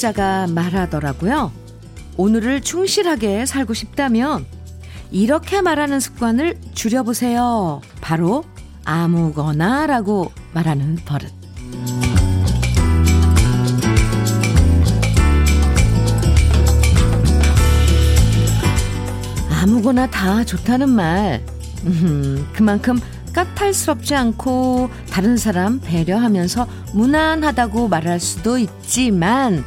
심리학자가 말하더라고요. 오늘을 충실하게 살고 싶다면 이렇게 말하는 습관을 줄여보세요. 바로 아무거나 라고 말하는 버릇. 아무거나 다 좋다는 말. 음, 그만큼 까탈스럽지 않고 다른 사람 배려하면서 무난하다고 말할 수도 있지만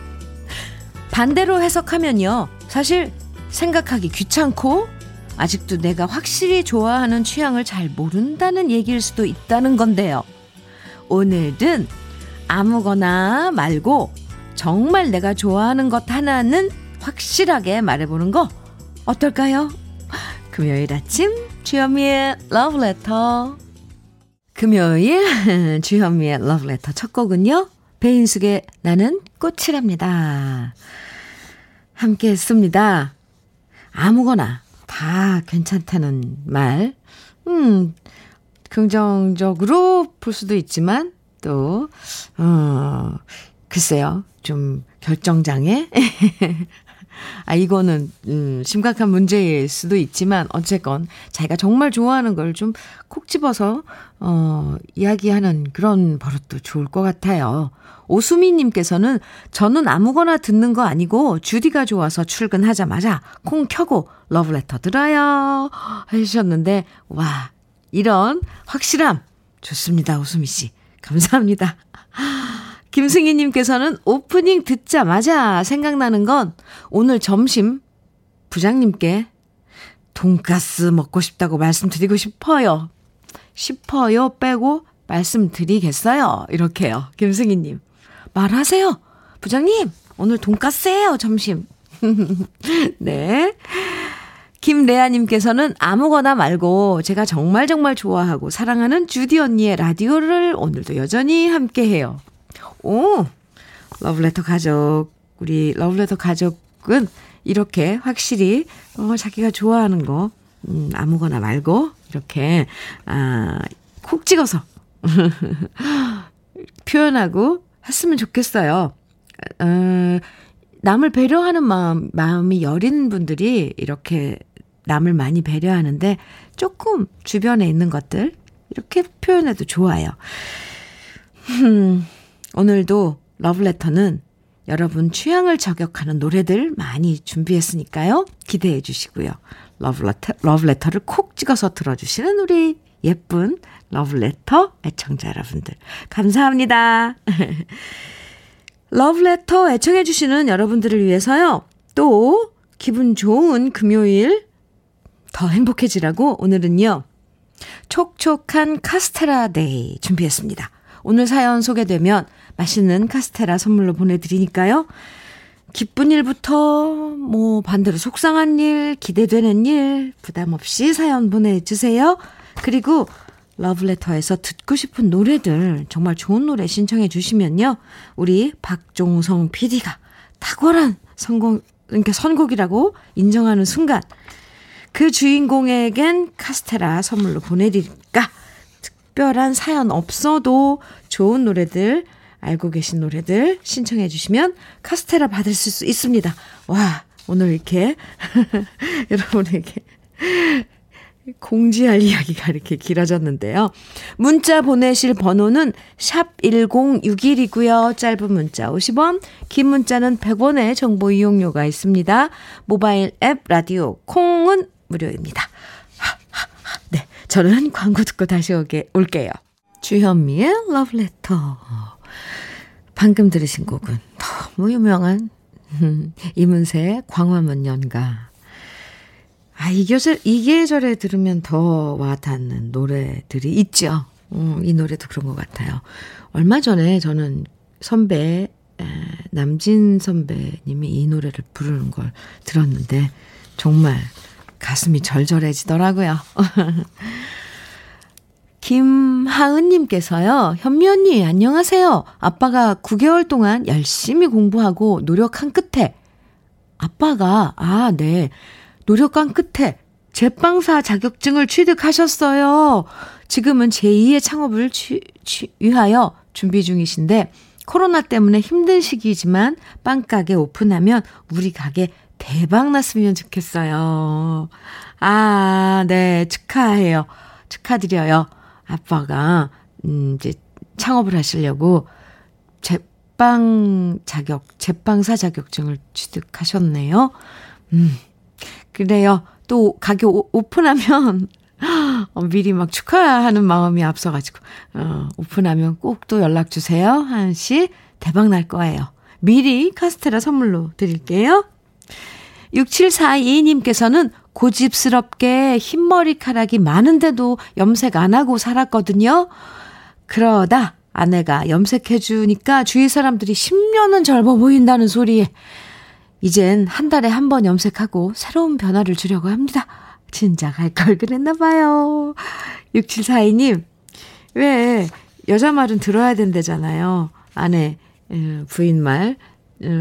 반대로 해석하면요. 사실 생각하기 귀찮고 아직도 내가 확실히 좋아하는 취향을 잘 모른다는 얘기일 수도 있다는 건데요. 오늘은 아무거나 말고 정말 내가 좋아하는 것 하나는 확실하게 말해보는 거 어떨까요? 금요일 아침 주현미의 러브레터 금요일 주현미의 러브레터 첫 곡은요. 배인숙의 나는 꽃이랍니다. 함께 했습니다. 아무거나 다 괜찮다는 말. 음, 긍정적으로 볼 수도 있지만 또, 어, 글쎄요. 좀 결정장애? 아, 이거는, 음, 심각한 문제일 수도 있지만, 어쨌건, 자기가 정말 좋아하는 걸 좀 콕 집어서, 어, 이야기하는 그런 버릇도 좋을 것 같아요. 오수미님께서는, 저는 아무거나 듣는 거 아니고, 주디가 좋아서 출근하자마자 콩 켜고 러브레터 들어요. 해주셨는데, 와, 이런 확실함. 좋습니다, 오수미씨. 감사합니다. 김승희님께서는 오프닝 듣자마자 생각나는 건 오늘 점심 부장님께 돈가스 먹고 싶다고 말씀드리고 싶어요. 싶어요 빼고 말씀드리겠어요. 이렇게요. 김승희님. 말하세요. 부장님, 오늘 돈가스예요, 점심. 네. 김레아님께서는 아무거나 말고 제가 정말 정말 좋아하고 사랑하는 주디 언니의 라디오를 오늘도 여전히 함께 해요. 오, 러브레터 가족. 우리 러브레터 가족은 이렇게 확실히, 어, 자기가 좋아하는 거, 음, 아무거나 말고, 이렇게, 아, 콕 찍어서 표현하고 했으면 좋겠어요. 어, 남을 배려하는 마음, 마음이 여린 분들이 이렇게 남을 많이 배려하는데 조금 주변에 있는 것들 이렇게 표현해도 좋아요. 음, 오늘도 러브레터는 여러분 취향을 저격하는 노래들 많이 준비했으니까요. 기대해 주시고요. 러브레터, 러브레터를 콕 찍어서 들어주시는 우리 예쁜 러브레터 애청자 여러분들. 감사합니다. 러브레터 애청해 주시는 여러분들을 위해서요. 또 기분 좋은 금요일 더 행복해지라고 오늘은요. 촉촉한 카스테라 day 준비했습니다. 오늘 사연 소개되면 맛있는 카스테라 선물로 보내드리니까요. 기쁜 일부터 뭐 반대로 속상한 일, 기대되는 일 부담 없이 사연 보내주세요. 그리고 러브레터에서 듣고 싶은 노래들 정말 좋은 노래 신청해 주시면요. 우리 박종성 PD가 탁월한 성공, 그러니까 선곡이라고 인정하는 순간 그 주인공에겐 카스테라 선물로 보내드릴까 특별한 사연 없어도 좋은 노래들, 알고 계신 노래들 신청해 주시면 카스테라 받을 수 있습니다. 와, 오늘 이렇게 여러분에게 공지할 이야기가 이렇게 길어졌는데요. 문자 보내실 번호는 샵 1061이고요. 짧은 문자 50원, 긴 문자는 100원의 정보 이용료가 있습니다. 모바일 앱 라디오 콩은 무료입니다. 네, 저는 광고 듣고 다시 오게, 올게요. 주현미의 러브레터. 방금 들으신 곡은 너무 유명한 이문세의 광화문 연가. 아, 이 계절, 이 계절에 들으면 더 와닿는 노래들이 있죠. 음, 이 노래도 그런 것 같아요. 얼마 전에 저는 선배, 에, 남진 선배님이 이 노래를 부르는 걸 들었는데, 정말 가슴이 절절해지더라고요. 김하은님께서요, 현미 언니, 안녕하세요. 아빠가 9개월 동안 열심히 공부하고 노력한 끝에, 아빠가, 아, 네, 노력한 끝에 제빵사 자격증을 취득하셨어요. 지금은 제2의 창업을 취, 취, 위하여 준비 중이신데, 코로나 때문에 힘든 시기지만 빵가게 오픈하면 우리 가게 대박 났으면 좋겠어요. 아, 네, 축하해요. 축하드려요. 아빠가, 음, 이제 창업을 하시려고 제빵 자격, 제빵사 자격증을 취득하셨네요. 음, 그래요. 또 가게 오, 오픈하면 어, 미리 막 축하하는 마음이 앞서가지고, 어, 오픈하면 꼭 또 연락 주세요. 하은 씨, 대박 날 거예요. 미리 카스테라 선물로 드릴게요. 6742님께서는 고집스럽게 흰머리카락이 많은데도 염색 안 하고 살았거든요. 그러다 아내가 염색해주니까 주위 사람들이 10년은 젊어 보인다는 소리에 이젠 한 달에 한 번 염색하고 새로운 변화를 주려고 합니다. 진작 할 걸 그랬나 봐요. 6742님, 왜 여자 말은 들어야 된대잖아요. 아내, 부인 말.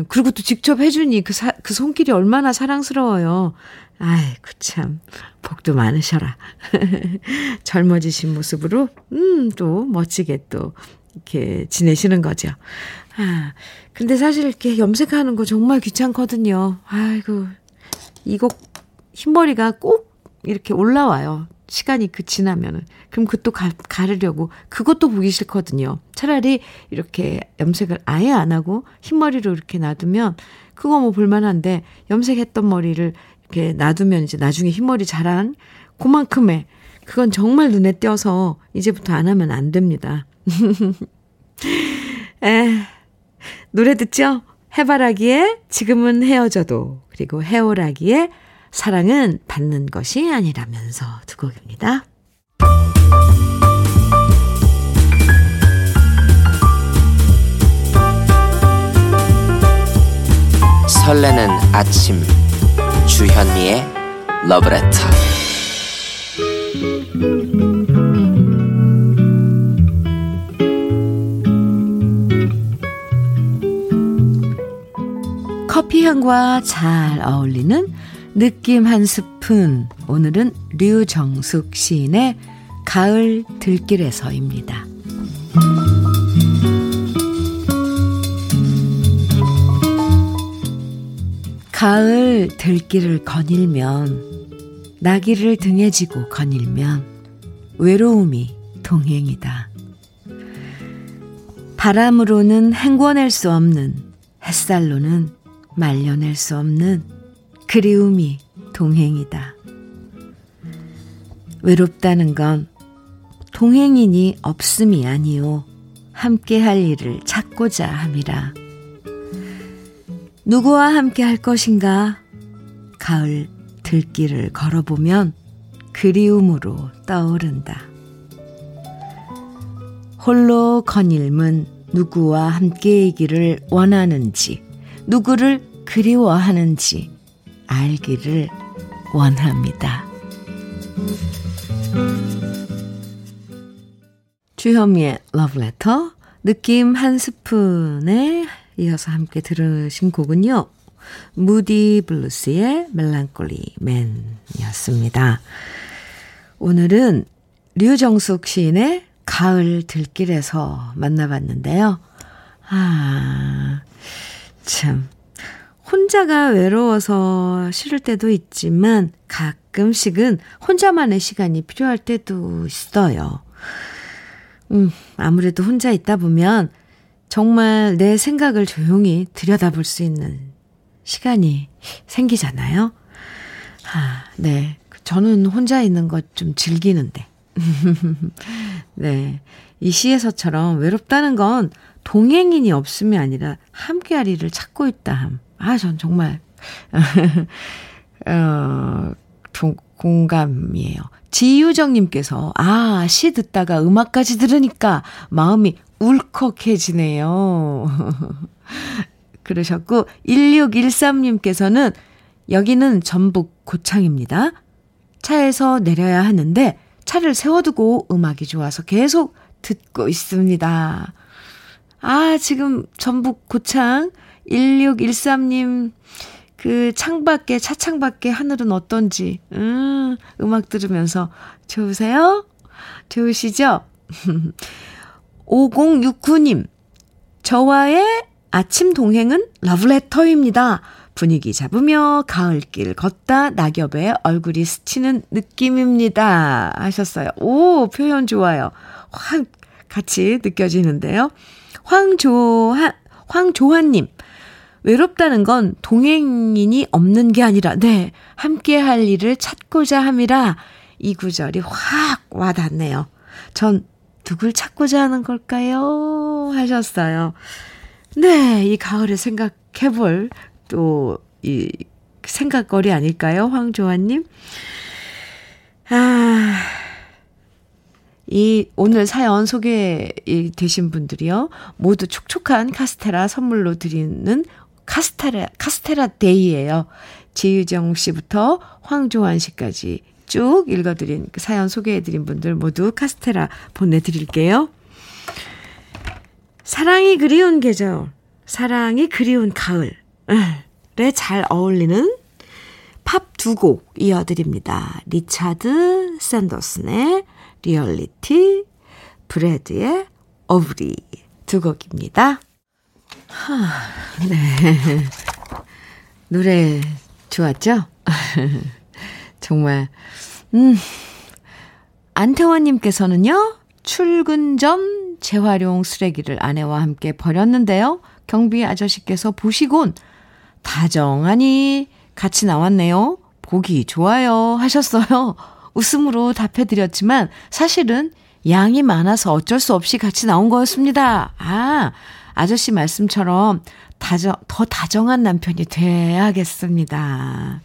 그리고 또 직접 해주니 그, 사, 그 손길이 얼마나 사랑스러워요. 아이고, 참. 복도 많으셔라. 젊어지신 모습으로, 음, 또 멋지게 또 이렇게 지내시는 거죠. 아, 근데 사실 이렇게 염색하는 거 정말 귀찮거든요. 아이고, 이거 흰머리가 꼭 이렇게 올라와요. 시간이 그 지나면은. 그럼 그것도 가, 가르려고. 그것도 보기 싫거든요. 차라리 이렇게 염색을 아예 안 하고 흰머리로 이렇게 놔두면 그거 뭐 볼만한데 염색했던 머리를 이렇게 놔두면 이제 나중에 흰머리 자란 그만큼의 그건 정말 눈에 띄어서 이제부터 안 하면 안 됩니다. 에, 노래 듣죠? 해바라기에 지금은 헤어져도 그리고 해오라기에 사랑은 받는 것이 아니라면서 두 곡입니다. 설레는 아침 주현미의 러브레터 커피 향과 잘 어울리는 느낌 한 스푼. 오늘은 류정숙 시인의 가을 들길에서입니다. 가을 들길을 거닐면, 나귀를 등에 지고 거닐면, 외로움이 동행이다. 바람으로는 행궈낼 수 없는, 햇살로는 말려낼 수 없는 그리움이 동행이다. 외롭다는 건 동행인이 없음이 아니오. 함께 할 일을 찾고자 함이라. 누구와 함께 할 것인가? 가을 들길을 걸어보면 그리움으로 떠오른다. 홀로 거닐면 누구와 함께이기를 원하는지, 누구를 그리워하는지 알기를 원합니다. 주현미의 러브레터 느낌 한 스푼에 이어서 함께 들으신 곡은요. 무디 블루스의 Melancholy Man이었습니다. 오늘은 류정숙 시인의 가을 들길에서 만나봤는데요. 아, 참. 혼자가 외로워서 싫을 때도 있지만 가끔씩은 혼자만의 시간이 필요할 때도 있어요. 음, 아무래도 혼자 있다 보면 정말 내 생각을 조용히 들여다볼 수 있는 시간이 생기잖아요. 아, 네. 저는 혼자 있는 것 좀 즐기는데. 네. 이 시에서처럼 외롭다는 건 동행인이 없음이 아니라 일을 찾고 있다 함. 아, 전 정말, 어, 동, 공감이에요. 지유정님께서, 아, 시 듣다가 음악까지 들으니까 마음이 울컥해지네요. 그러셨고, 1613님께서는 여기는 전북 고창입니다. 차에서 내려야 하는데 차를 세워두고 음악이 좋아서 계속 듣고 있습니다. 아, 지금 전북 고창 1613님, 그 창밖에, 차창밖에 하늘은 어떤지, 음, 음악 들으면서 좋으세요? 좋으시죠? 5069님, 저와의 아침 동행은 러브레터입니다. 분위기 잡으며 가을길 걷다 낙엽에 얼굴이 스치는 느낌입니다. 하셨어요. 오, 표현 좋아요. 확 같이 느껴지는데요. 황조한, 황조한님. 외롭다는 건 동행인이 없는 게 아니라, 네, 함께 할 일을 찾고자 함이라 이 구절이 확 와닿네요. 전 누굴 찾고자 하는 걸까요? 하셨어요. 네, 이 가을을 생각해 볼 또 이 생각거리 아닐까요? 황조아님? 아, 이 오늘 사연 소개되신 분들이요. 모두 촉촉한 카스테라 선물로 드리는 카스테라, 카스테라 데이예요. 지유정 씨부터 황조한 씨까지 쭉 읽어드린 그 사연 소개해드린 분들 모두 카스테라 보내드릴게요. 사랑이 그리운 계절, 사랑이 그리운 가을에 잘 어울리는 팝 두 곡 이어드립니다. 리차드 샌더슨의 리얼리티, 브레드의 Aubrey 두 곡입니다. 하, 네. 노래 좋았죠? 정말, 음. 안태원님께서는요, 출근 전 재활용 쓰레기를 아내와 함께 버렸는데요. 경비 아저씨께서 보시곤 다정하니 같이 나왔네요. 보기 좋아요 하셨어요. 웃음으로 답해드렸지만 사실은 양이 많아서 어쩔 수 없이 같이 나온 거였습니다. 아, 아저씨 말씀처럼 다정, 더 다정한 남편이 돼야겠습니다.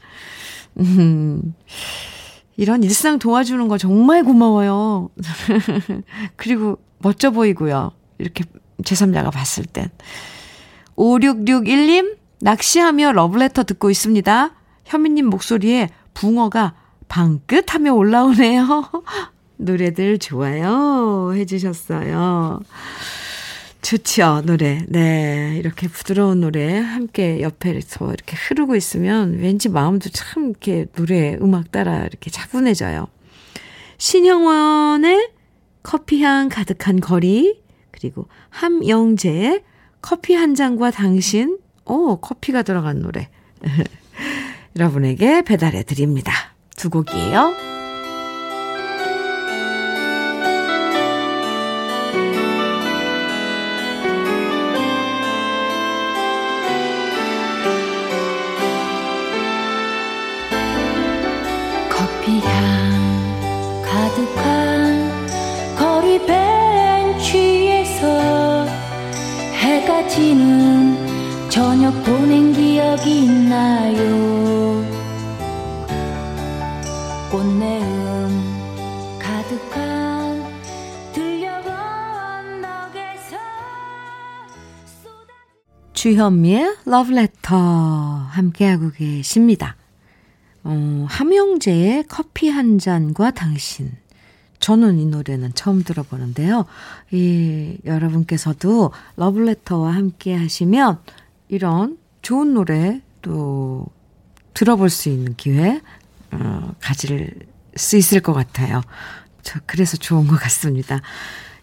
음, 이런 일상 도와주는 거 정말 고마워요. 그리고 멋져 보이고요. 이렇게 제3자가 봤을 땐. 5661님, 낚시하며 러브레터 듣고 있습니다. 현미님 목소리에 붕어가 방긋 하며 올라오네요. 노래들 좋아요. 해주셨어요. 좋죠, 노래. 네. 이렇게 부드러운 노래 함께 옆에서 이렇게 흐르고 있으면 왠지 마음도 참 이렇게 노래, 음악 따라 이렇게 차분해져요. 신형원의 커피향 가득한 거리, 그리고 함영재의 커피 한 잔과 당신, 오, 커피가 들어간 노래. 여러분에게 배달해 드립니다. 두 곡이에요. 기억이 있나요 꽃내음 가득한 들려본 덕에서 주현미의 러브레터 함께하고 계십니다. 어, 함영재의 커피 한 잔과 당신 저는 이 노래는 처음 들어보는데요. 이, 여러분께서도 러블레터와 함께 하시면 이런 좋은 노래 또 들어볼 수 있는 기회, 어, 가질 수 있을 것 같아요. 저, 그래서 좋은 것 같습니다.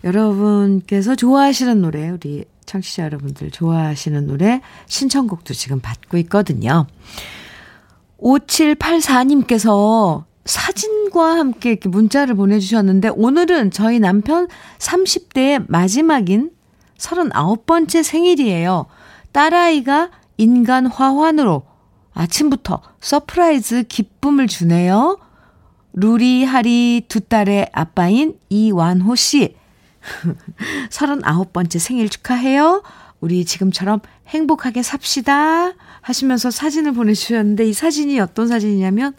여러분께서 좋아하시는 노래, 우리 청취자 여러분들 좋아하시는 노래 신청곡도 지금 받고 있거든요. 5784님께서 사진과 함께 이렇게 문자를 보내주셨는데 오늘은 저희 남편 30대의 마지막인 39번째 생일이에요. 딸아이가 인간 화환으로 아침부터 surprise 기쁨을 주네요. 루리, 하리 두 딸의 아빠인 이완호 씨. 39번째 생일 축하해요. 우리 지금처럼 행복하게 삽시다. 하시면서 사진을 보내주셨는데 이 사진이 어떤 사진이냐면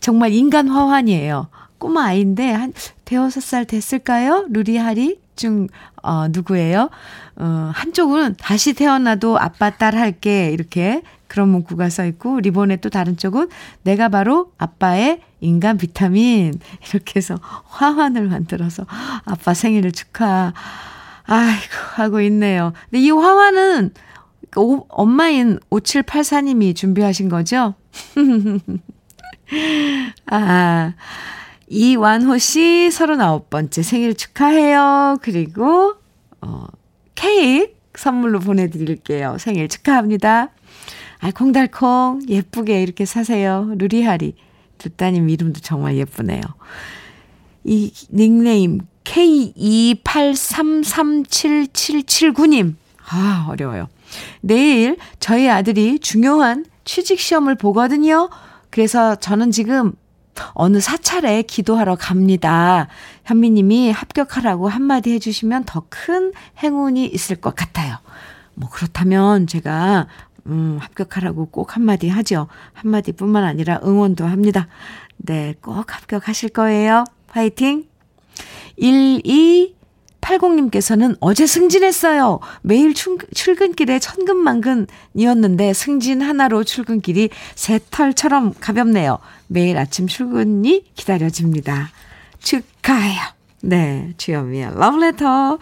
정말 인간 화환이에요. 꼬마 아이인데 한 대여섯 살 됐을까요? 루리 하리 중 어, 누구예요? 어, 한쪽은 다시 태어나도 아빠 딸 할게 이렇게 그런 문구가 써 있고 리본의 또 다른 쪽은 내가 바로 아빠의 인간 비타민 이렇게 해서 화환을 만들어서 아빠 생일을 축하 아이고 하고 있네요. 근데 이 화환은 오, 엄마인 5784님이 준비하신 거죠? 아, 이완호 씨 39번째 생일 축하해요. 그리고, 어, 케이크 선물로 보내드릴게요. 생일 축하합니다. 알콩달콩 예쁘게 이렇게 사세요. 루리하리. 두 따님 이름도 정말 예쁘네요. 이 닉네임 K28337779님. 아, 어려워요. 내일 저희 아들이 중요한 취직 시험을 보거든요. 그래서 저는 지금 어느 사찰에 기도하러 갑니다. 현미님이 합격하라고 한마디 해주시면 더 큰 행운이 있을 것 같아요. 뭐 그렇다면 제가 음, 합격하라고 꼭 한마디 하죠. 한마디뿐만 아니라 응원도 합니다. 네, 꼭 합격하실 거예요. 화이팅! 1280님께서는 어제 승진했어요. 매일 출근길에 천근만근이었는데 승진 하나로 출근길이 새털처럼 가볍네요. 매일 아침 출근이 기다려집니다. 축하해요. 네, 주현미의 러브레터.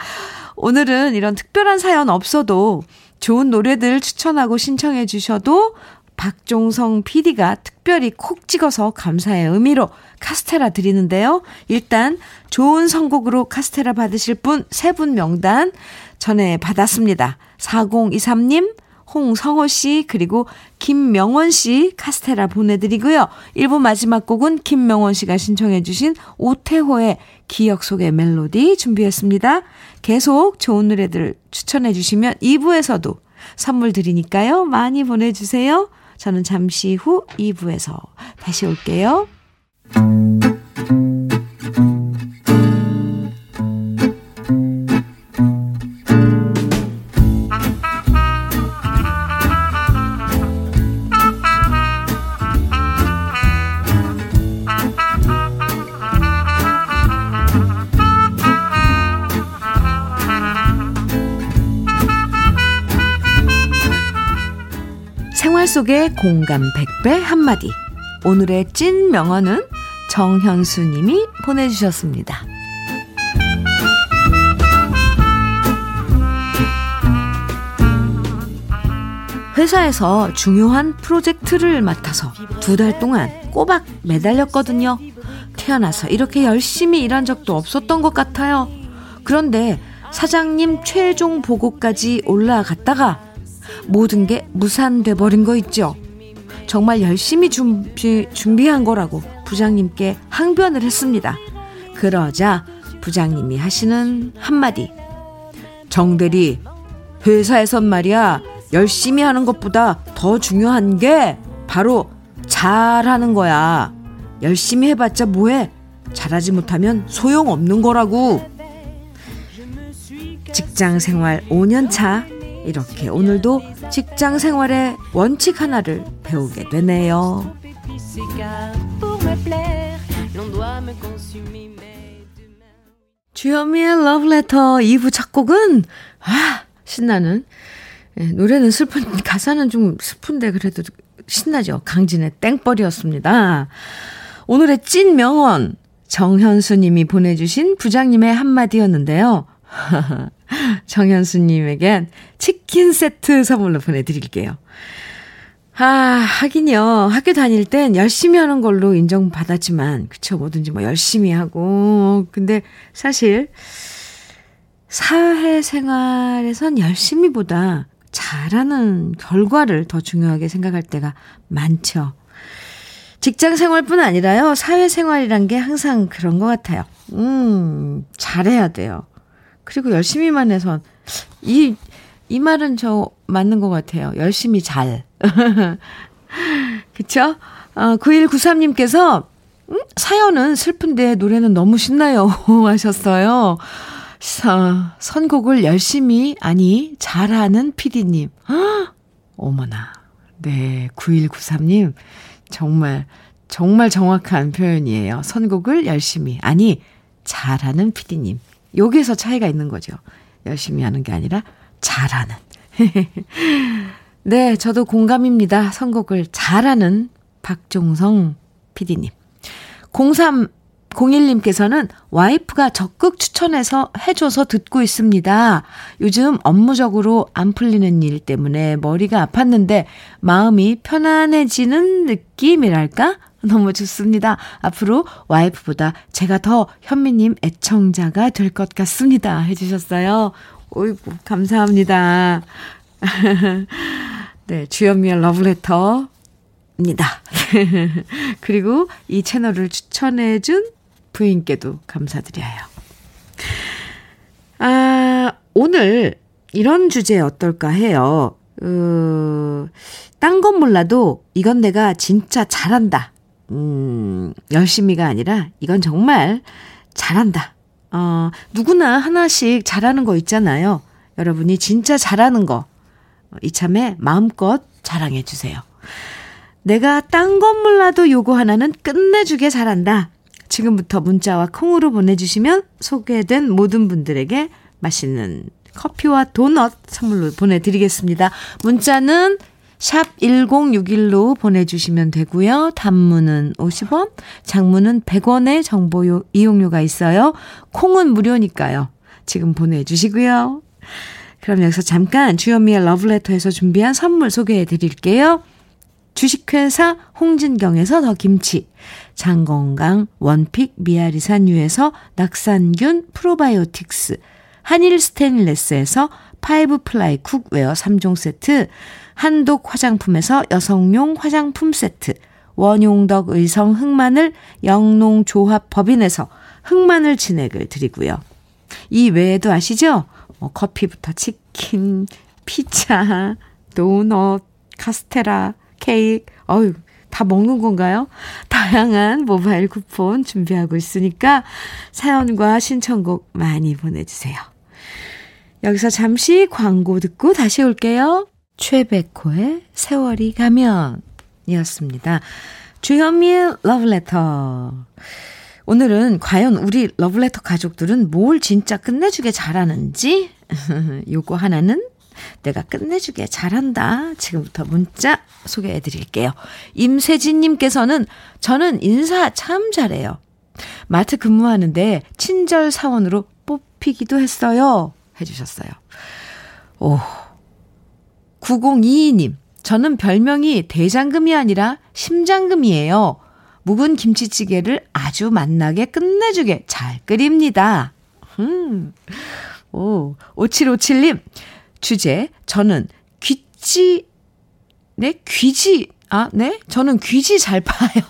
오늘은 이런 특별한 사연 없어도 좋은 노래들 추천하고 신청해 주셔도 박종성 PD가 특별히 콕 찍어서 감사의 의미로 카스테라 드리는데요. 일단 좋은 선곡으로 카스테라 받으실 분세분 명단 전에 받았습니다. 4023님, 홍성호 씨, 그리고 김명원 씨 카스테라 보내드리고요. 1부 마지막 곡은 김명원 씨가 신청해주신 오태호의 기억 속의 멜로디 준비했습니다. 계속 좋은 노래들 추천해주시면 2부에서도 선물 드리니까요. 많이 보내주세요. 저는 잠시 후 2부에서 다시 올게요. 생활 속의 공감 100배 한마디. 오늘의 찐 명언은 정현수 님이 보내주셨습니다. 회사에서 중요한 프로젝트를 맡아서 두 달 동안 꼬박 매달렸거든요. 태어나서 이렇게 열심히 일한 적도 없었던 것 같아요. 그런데 사장님 최종 보고까지 올라갔다가 모든 게 무산돼 버린 거 있죠. 정말 열심히 준비, 준비한 거라고 부장님께 항변을 했습니다. 그러자 부장님이 하시는 한마디. 정대리, 회사에선 말이야, 열심히 하는 것보다 더 중요한 게 바로 잘하는 거야. 열심히 해봤자 뭐해? 잘하지 못하면 소용없는 거라고. 직장 생활 5년 차. 이렇게 오늘도 직장 생활의 원칙 하나를 배우게 되네요. 주현미의 러브레터 2부 첫 곡은 아 신나는 네, 노래는 슬픈 가사는 좀 슬픈데 그래도 신나죠. 강진의 땡벌이었습니다. 오늘의 찐 명언 정현수 님이 보내주신 부장님의 한마디였는데요. 정현수님에겐 치킨 세트 선물로 보내드릴게요. 아, 하긴요. 학교 다닐 땐 열심히 하는 걸로 인정받았지만, 그쵸. 뭐든지 뭐 열심히 하고. 근데 사실, 사회생활에선 열심히보다 잘하는 결과를 더 중요하게 생각할 때가 많죠. 직장 생활뿐 아니라요. 사회생활이란 게 항상 그런 것 같아요. 음, 잘해야 돼요. 그리고 열심히만 해서 이, 이 말은 저 맞는 것 같아요. 열심히 잘. 그쵸? 어, 9193님께서, 음, 사연은 슬픈데 노래는 너무 신나요. 하셨어요. 서, 선곡을 열심히, 아니, 잘하는 피디님. 어머나. 네, 9193님. 정말, 정말 정확한 표현이에요. 선곡을 열심히, 아니, 잘하는 피디님. 여기에서 차이가 있는 거죠. 열심히 하는 게 아니라 잘하는. 네, 저도 공감입니다. 선곡을 잘하는 박종성 PD님. 03 01님께서는 와이프가 적극 추천해서 해줘서 듣고 있습니다. 요즘 업무적으로 안 풀리는 일 때문에 머리가 아팠는데 마음이 편안해지는 느낌이랄까? 너무 좋습니다. 앞으로 와이프보다 제가 더 현미님 애청자가 될 것 같습니다. 해주셨어요. 오이고, 감사합니다. 네, 주현미의 러브레터입니다. 그리고 이 채널을 추천해준 부인께도 감사드려요. 아, 오늘 이런 주제 어떨까 해요. 어, 딴건 몰라도 이건 내가 진짜 잘한다. 음, 열심히가 아니라 이건 정말 잘한다. 어, 누구나 하나씩 잘하는 거 있잖아요. 여러분이 진짜 잘하는 거. 이참에 마음껏 자랑해 주세요. 내가 딴 건 몰라도 요거 하나는 끝내주게 잘한다. 지금부터 문자와 콩으로 보내주시면 소개된 모든 분들에게 맛있는 커피와 도넛 선물로 보내드리겠습니다. 문자는 샵 1061로 보내주시면 되고요. 단문은 50원, 장문은 100원의 정보 이용료가 있어요. 콩은 무료니까요. 지금 보내주시고요. 그럼 여기서 잠깐 주현미의 러브레터에서 준비한 선물 소개해 드릴게요. 주식회사 홍진경에서 더 김치, 장건강 one pick 미아리산유에서 낙산균 프로바이오틱스, 한일 스테인레스에서 five ply cookware 3종 세트, 한독 화장품에서 여성용 화장품 세트, 원용덕 의성 흑마늘 영농조합 법인에서 흑마늘 진액을 드리고요. 이 외에도 아시죠? 뭐 커피부터 치킨, 피자, 도넛, 카스테라, 케이크, 어유 다 먹는 건가요? 다양한 모바일 쿠폰 준비하고 있으니까 사연과 신청곡 많이 보내주세요. 여기서 잠시 광고 듣고 다시 올게요. 최백호의 세월이 가면 이었습니다. 주현미의 러브레터. 오늘은 과연 우리 러브레터 가족들은 뭘 진짜 끝내주게 잘하는지 요거 하나는 내가 끝내주게 잘한다. 지금부터 문자 소개해 드릴게요. 임세진님께서는 저는 인사 참 잘해요. 마트 근무하는데 친절 사원으로 뽑히기도 했어요. 해주셨어요. 오. 9022님, 저는 별명이 대장금이 아니라 심장금이에요. 묵은 김치찌개를 아주 맛나게 끝내주게 잘 끓입니다. 음. 오, 5757님, 주제, 저는 귀지, 네, 귀지, 아, 네? 저는 귀지 잘 파요.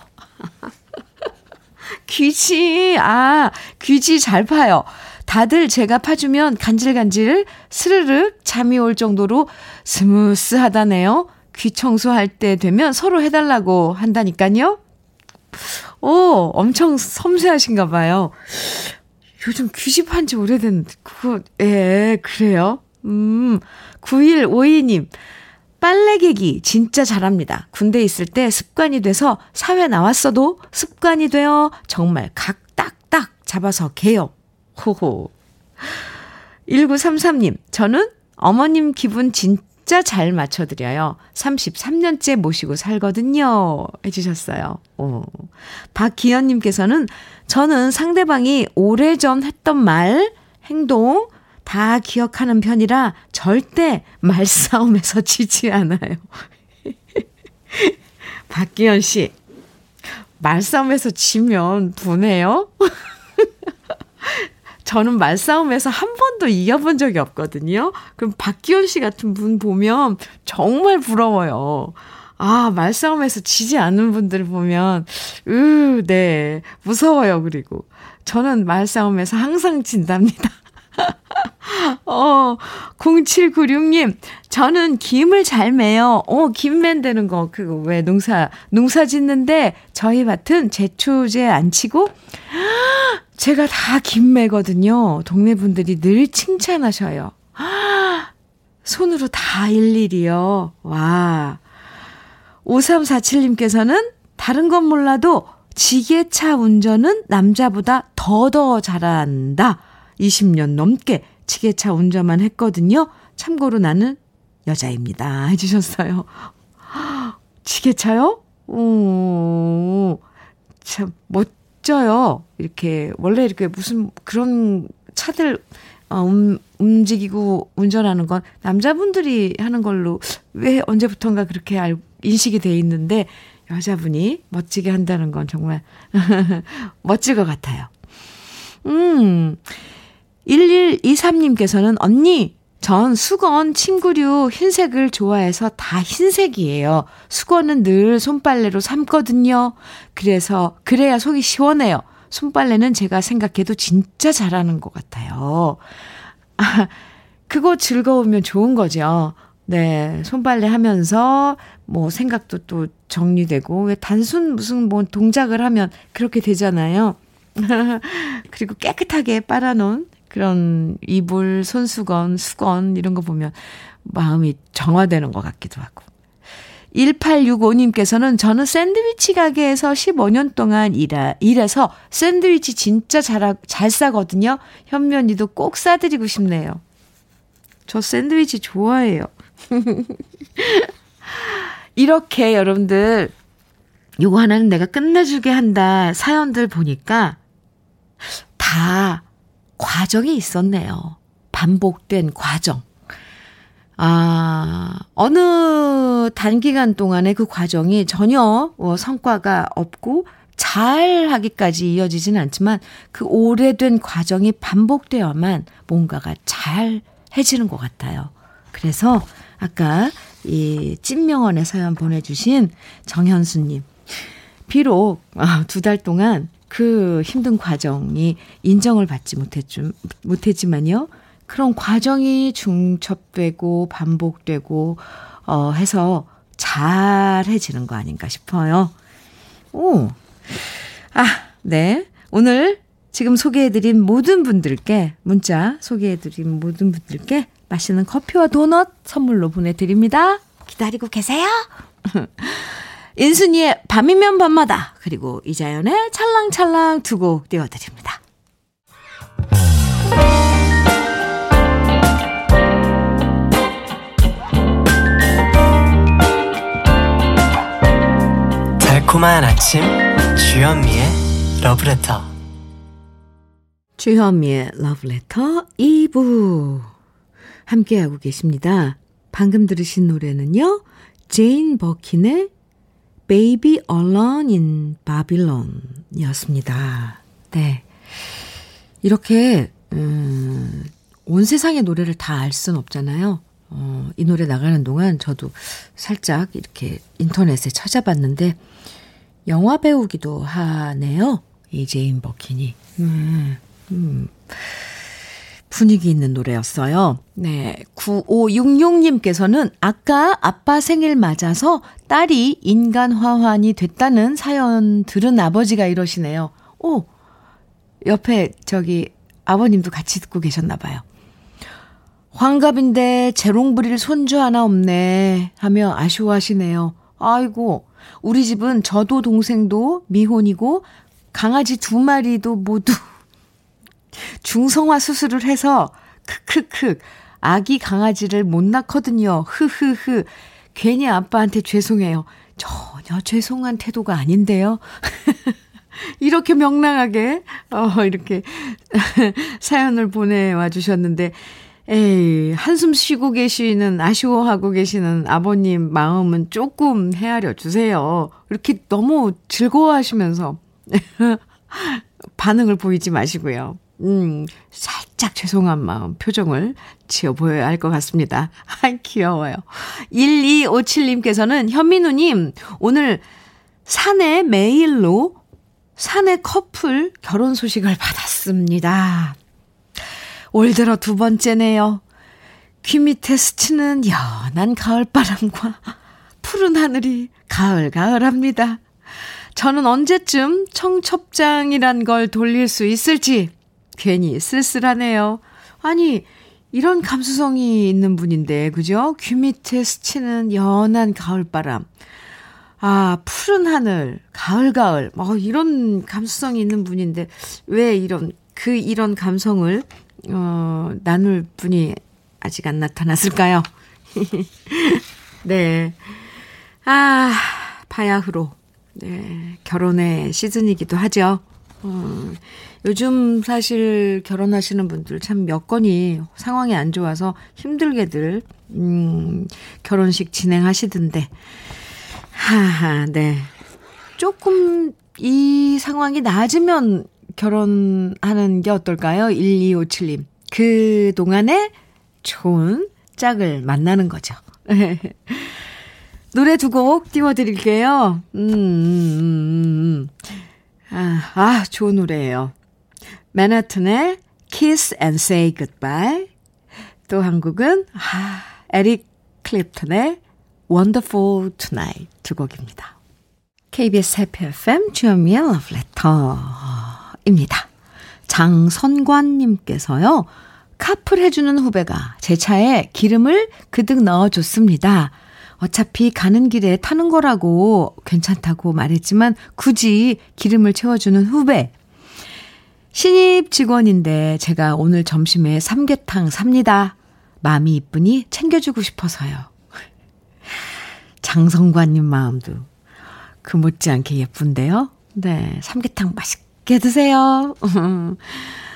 귀지, 아, 귀지 잘 파요. 다들 제가 파주면 간질간질 스르륵 잠이 올 정도로 스무스하다네요. 귀 청소할 때 되면 서로 해달라고 한다니까요. 오, 엄청 섬세하신가 봐요. 요즘 귀집한 지 오래된, 그거, 예, 그래요. 음, 9152님. 빨래개기 진짜 잘합니다. 군대 있을 때 습관이 돼서 사회 나왔어도 습관이 되어 정말 각 딱딱 잡아서 개요. 호호. 1933님, 저는 어머님 기분 진짜 잘 맞춰드려요. 33년째 모시고 살거든요. 해주셨어요. 오. 박기현님께서는 저는 상대방이 오래전 했던 말, 행동, 다 기억하는 편이라 절대 말싸움에서 지지 않아요. 박기현 씨, 말싸움에서 지면 보내요? 저는 말싸움에서 한 번도 이겨본 적이 없거든요. 그럼 박기현 씨 같은 분 보면 정말 부러워요. 아, 말싸움에서 지지 않는 분들 보면, 으, 네, 무서워요, 그리고. 저는 말싸움에서 항상 진답니다. 어, 0796님, 저는 김을 잘 매요. 어, 김 맨드는 거, 그거 왜 농사, 농사 짓는데 저희 밭은 제초제 안 치고, 제가 다 김매거든요. 동네 분들이 늘 칭찬하셔요. 손으로 다 일일이요. 와. 5347님께서는 다른 건 몰라도 지게차 운전은 남자보다 더더 잘한다. 20년 넘게 지게차 운전만 했거든요. 참고로 나는 여자입니다. 해주셨어요. 지게차요? 오, 참, 멋 져요. 이렇게, 원래 이렇게 무슨 그런 차들, 어, 음, 움직이고 운전하는 건 남자분들이 하는 걸로 왜 언제부턴가 그렇게 알, 인식이 돼 있는데 여자분이 멋지게 한다는 건 정말 멋질 것 같아요. 음, 1123님께서는 언니, 전 수건, 침구류, 흰색을 좋아해서 다 흰색이에요. 수건은 늘 손빨래로 삶거든요. 그래서, 그래야 속이 시원해요. 손빨래는 제가 생각해도 진짜 잘하는 것 같아요. 아, 그거 즐거우면 좋은 거죠. 네, 손빨래 하면서 뭐 생각도 또 정리되고, 왜 단순 무슨 뭐 동작을 하면 그렇게 되잖아요. 그리고 깨끗하게 빨아놓은 그런 이불, 손수건, 수건 이런 거 보면 마음이 정화되는 것 같기도 하고. 1865님께서는 저는 샌드위치 가게에서 15년 동안 일하, 일해서 샌드위치 진짜 잘, 잘 싸거든요. 현면이도 꼭 싸드리고 싶네요. 저 샌드위치 좋아해요. 이렇게 여러분들 요거 하나는 내가 끝내주게 한다 사연들 보니까 다 과정이 있었네요. 반복된 과정. 아, 어느 단기간 동안에 그 과정이 전혀 어, 성과가 없고 잘 하기까지 이어지진 않지만 그 오래된 과정이 반복되어만 뭔가가 잘 해지는 것 같아요. 그래서 아까 이 찐명언의 사연 보내주신 정현수님. 비록 아, 두달 동안 그 힘든 과정이 인정을 받지 못했지, 못했지만요. 그런 과정이 중첩되고 반복되고, 어, 해서 잘해지는 거 아닌가 싶어요. 오. 아, 네. 오늘 지금 소개해드린 모든 분들께, 문자 소개해드린 모든 분들께 맛있는 커피와 도넛 선물로 보내드립니다. 기다리고 계세요. 인순이의 밤이면 밤마다 그리고 이자연의 찰랑찰랑 두 곡 띄워드립니다. 달콤한 아침 주현미의 러브레터 주현미의 러브레터 2부 함께하고 계십니다. 방금 들으신 노래는요. 제인 버킨의 Baby Alone in Babylon 이었습니다. 네. 이렇게, 음, 온 세상의 노래를 다 알 수는 없잖아요. 어, 이 노래 나가는 동안 저도 살짝 이렇게 인터넷에 찾아봤는데, 영화 배우기도 하네요. 이 제인 버킨이. 음, 음. 분위기 있는 노래였어요. 네. 9566님께서는 아까 아빠 생일 맞아서 딸이 인간 화환이 됐다는 사연 들은 아버지가 이러시네요. 오, 옆에 저기 아버님도 같이 듣고 계셨나 봐요. 환갑인데 재롱 부릴 손주 하나 없네 하며 아쉬워하시네요. 아이고, 우리 집은 저도 동생도 미혼이고 강아지 두 마리도 모두 중성화 수술을 해서 크크크 아기 강아지를 못 낳거든요. 흐흐흐. 괜히 아빠한테 죄송해요. 전혀 죄송한 태도가 아닌데요. 이렇게 명랑하게, 어, 이렇게 사연을 보내와 주셨는데, 에이, 한숨 쉬고 계시는, 아쉬워하고 계시는 아버님 마음은 조금 헤아려 주세요. 이렇게 너무 즐거워하시면서 반응을 보이지 마시고요. 음, 살짝 죄송한 마음 표정을 지어 보여야 할 것 같습니다. 아, 귀여워요. 1257님께서는 현민우님, 오늘 사내 메일로 사내 커플 결혼 소식을 받았습니다. 올 들어 두 번째네요. 귀 밑에 스치는 연한 가을바람과 푸른 하늘이 가을가을합니다. 저는 언제쯤 청첩장이란 걸 돌릴 수 있을지 괜히 쓸쓸하네요. 아니, 이런 감수성이 있는 분인데, 그죠? 귀 밑에 스치는 연한 가을바람. 아, 푸른 하늘, 가을가을. 뭐, 이런 감수성이 있는 분인데, 왜 이런, 그, 이런 감성을, 어, 나눌 분이 아직 안 나타났을까요? 네. 아, 바야흐로. 네. 결혼의 시즌이기도 하죠. 어, 요즘 사실 결혼하시는 분들 참 여건이 상황이 안 좋아서 힘들게들, 음, 결혼식 진행하시던데. 하하, 네. 조금 이 상황이 나아지면 결혼하는 게 어떨까요? 1257님. 그 동안에 좋은 짝을 만나는 거죠. 노래 두 곡 띄워드릴게요. 음, 음, 음, 음. 아, 아, 좋은 노래예요. 맨하튼의 Kiss and Say Goodbye. 또한 곡은, 아, 에릭 클립턴의 Wonderful Tonight 두 곡입니다. KBS 해피 FM 주현미의 Letter입니다. 장선관님께서요. 카풀 해주는 후배가 제 차에 기름을 그득 넣어줬습니다. 어차피 가는 길에 타는 거라고 괜찮다고 말했지만 굳이 기름을 채워주는 후배. 신입 직원인데 제가 오늘 점심에 삼계탕 삽니다. 마음이 이쁘니 챙겨주고 싶어서요. 장성관님 마음도 그 못지않게 예쁜데요. 네, 삼계탕 맛있게 드세요.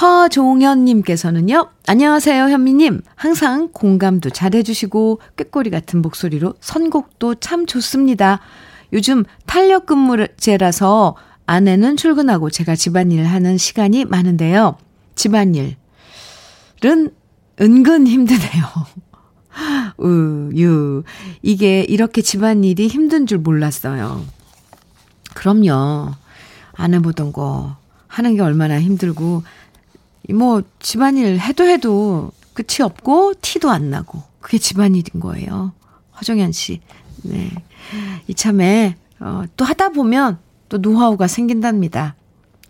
허종현님께서는요, 안녕하세요, 현미님. 항상 공감도 잘해주시고, 꾀꼬리 같은 목소리로 선곡도 참 좋습니다. 요즘 탄력 근무제라서 아내는 출근하고 제가 집안일 하는 시간이 많은데요. 집안일은 은근 힘드네요. 우, 유. 이게 이렇게 집안일이 힘든 줄 몰랐어요. 그럼요. 안 해보던 거 하는 게 얼마나 힘들고, 뭐, 집안일 해도 해도 끝이 없고, 티도 안 나고, 그게 집안일인 거예요. 허정현 씨. 네. 이참에, 어, 또 하다 보면 또 노하우가 생긴답니다.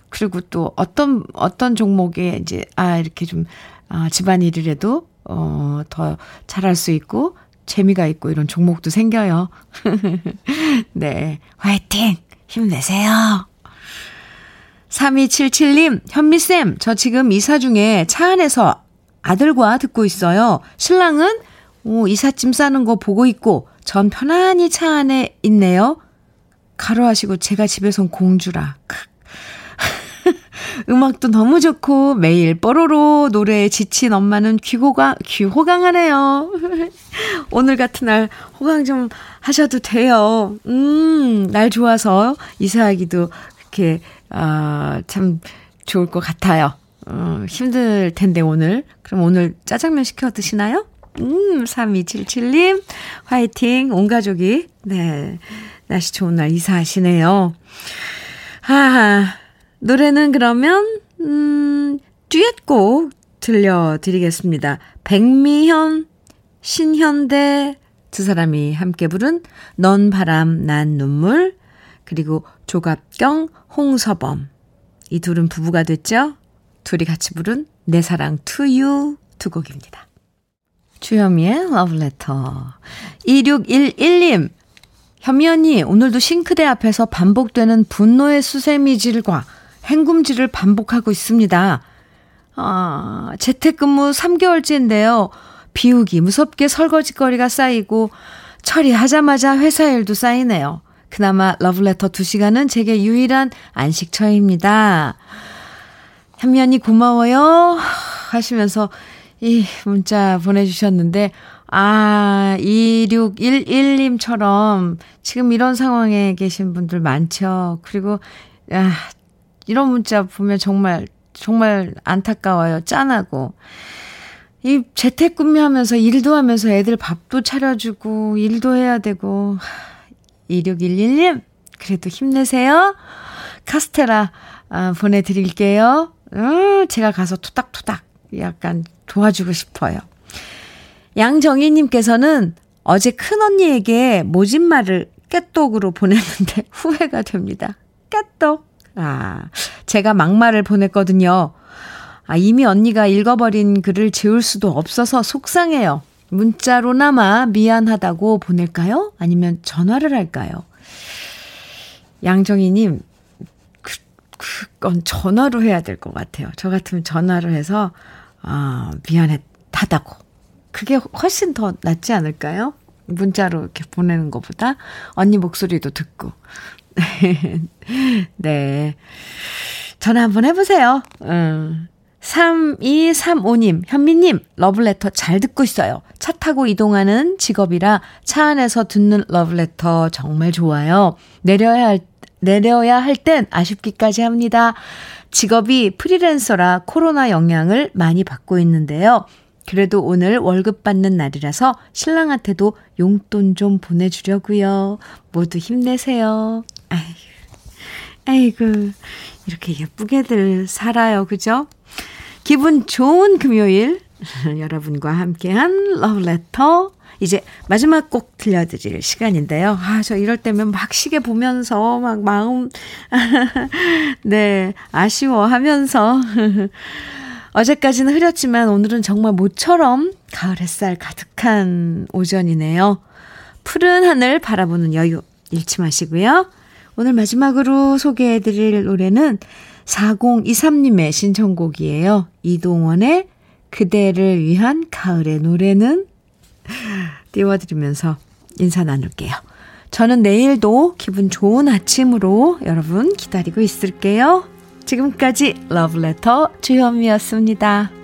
그리고 또 어떤, 어떤 종목에 이제, 아, 이렇게 좀, 아, 집안일을 해도, 어, 더 잘할 수 있고, 재미가 있고, 이런 종목도 생겨요. 네. 화이팅! 힘내세요! 3277님, 현미쌤, 저 지금 이사 중에 차 안에서 아들과 듣고 있어요. 신랑은 오, 이삿짐 싸는 거 보고 있고, 전 편안히 차 안에 있네요. 가로하시고 제가 집에선 공주라. 음악도 너무 좋고 매일 뽀로로 노래에 지친 엄마는 귀호강, 귀호강하네요. 오늘 같은 날 호강 좀 하셔도 돼요. 음, 날 좋아서 이사하기도 이렇게 아, 참 좋을 것 같아요. 어, 힘들 텐데, 오늘. 그럼 오늘 짜장면 시켜 드시나요? 음, 3277님, 화이팅. 온 가족이, 네. 날씨 좋은 날 이사하시네요. 아, 노래는 그러면, 음, 듀엣곡 들려드리겠습니다. 백미현, 신현대 두 사람이 함께 부른 넌 바람, 난 눈물, 그리고 조갑경, 홍서범. 이 둘은 부부가 됐죠? 둘이 같이 부른 내 사랑 투유 두 곡입니다. 주현미의 러브레터. 2611님. 현미 언니, 오늘도 싱크대 앞에서 반복되는 분노의 수세미질과 행금질을 반복하고 있습니다. 아, 재택근무 3개월째인데요. 비우기 무섭게 설거지거리가 쌓이고 처리하자마자 회사 일도 쌓이네요. 그나마 러브레터 2시간은 제게 유일한 안식처입니다. 현면이 고마워요. 하시면서 이 문자 보내주셨는데, 아, 2611님처럼 지금 이런 상황에 계신 분들 많죠. 그리고, 야, 이런 문자 보면 정말, 정말 안타까워요. 짠하고. 이 재택근무 하면서 일도 하면서 애들 밥도 차려주고, 일도 해야 되고, 2611님, 그래도 힘내세요. 카스테라 아, 보내드릴게요. 음, 제가 가서 토닥토닥 약간 도와주고 싶어요. 양정희님께서는 어제 큰언니에게 모진말을 깨똑으로 보냈는데 후회가 됩니다. 깨똑. 아, 제가 막말을 보냈거든요. 아, 이미 언니가 읽어버린 글을 지울 수도 없어서 속상해요. 문자로나마 미안하다고 보낼까요? 아니면 전화를 할까요? 양정희님, 그, 그건 전화로 해야 될 것 같아요. 저 같으면 전화로 해서, 아, 미안하다고. 그게 훨씬 더 낫지 않을까요? 문자로 이렇게 보내는 것보다 언니 목소리도 듣고. 네. 전화 한번 해보세요. 음. 3235님, 현미님, 러블레터 잘 듣고 있어요. 차 타고 이동하는 직업이라 차 안에서 듣는 러블레터 정말 좋아요. 내려야 할, 내려야 할 땐 아쉽기까지 합니다. 직업이 프리랜서라 코로나 영향을 많이 받고 있는데요. 그래도 오늘 월급 받는 날이라서 신랑한테도 용돈 좀 보내주려고요. 모두 힘내세요. 아이고, 아이고, 이렇게 예쁘게들 살아요. 그죠? 기분 좋은 금요일 여러분과 함께한 러브레터 이제 마지막 곡 들려드릴 시간인데요. 아, 저 이럴 때면 막 시계 보면서 막 마음, 네, 아쉬워하면서. 어제까지는 흐렸지만 오늘은 정말 모처럼 가을 햇살 가득한 오전이네요. 푸른 하늘 바라보는 여유 잃지 마시고요. 오늘 마지막으로 소개해드릴 노래는 4023님의 신청곡이에요. 이동원의 그대를 위한 가을의 노래는 띄워드리면서 인사 나눌게요. 저는 내일도 기분 좋은 아침으로 여러분 기다리고 있을게요. 지금까지 러브레터 주현미였습니다.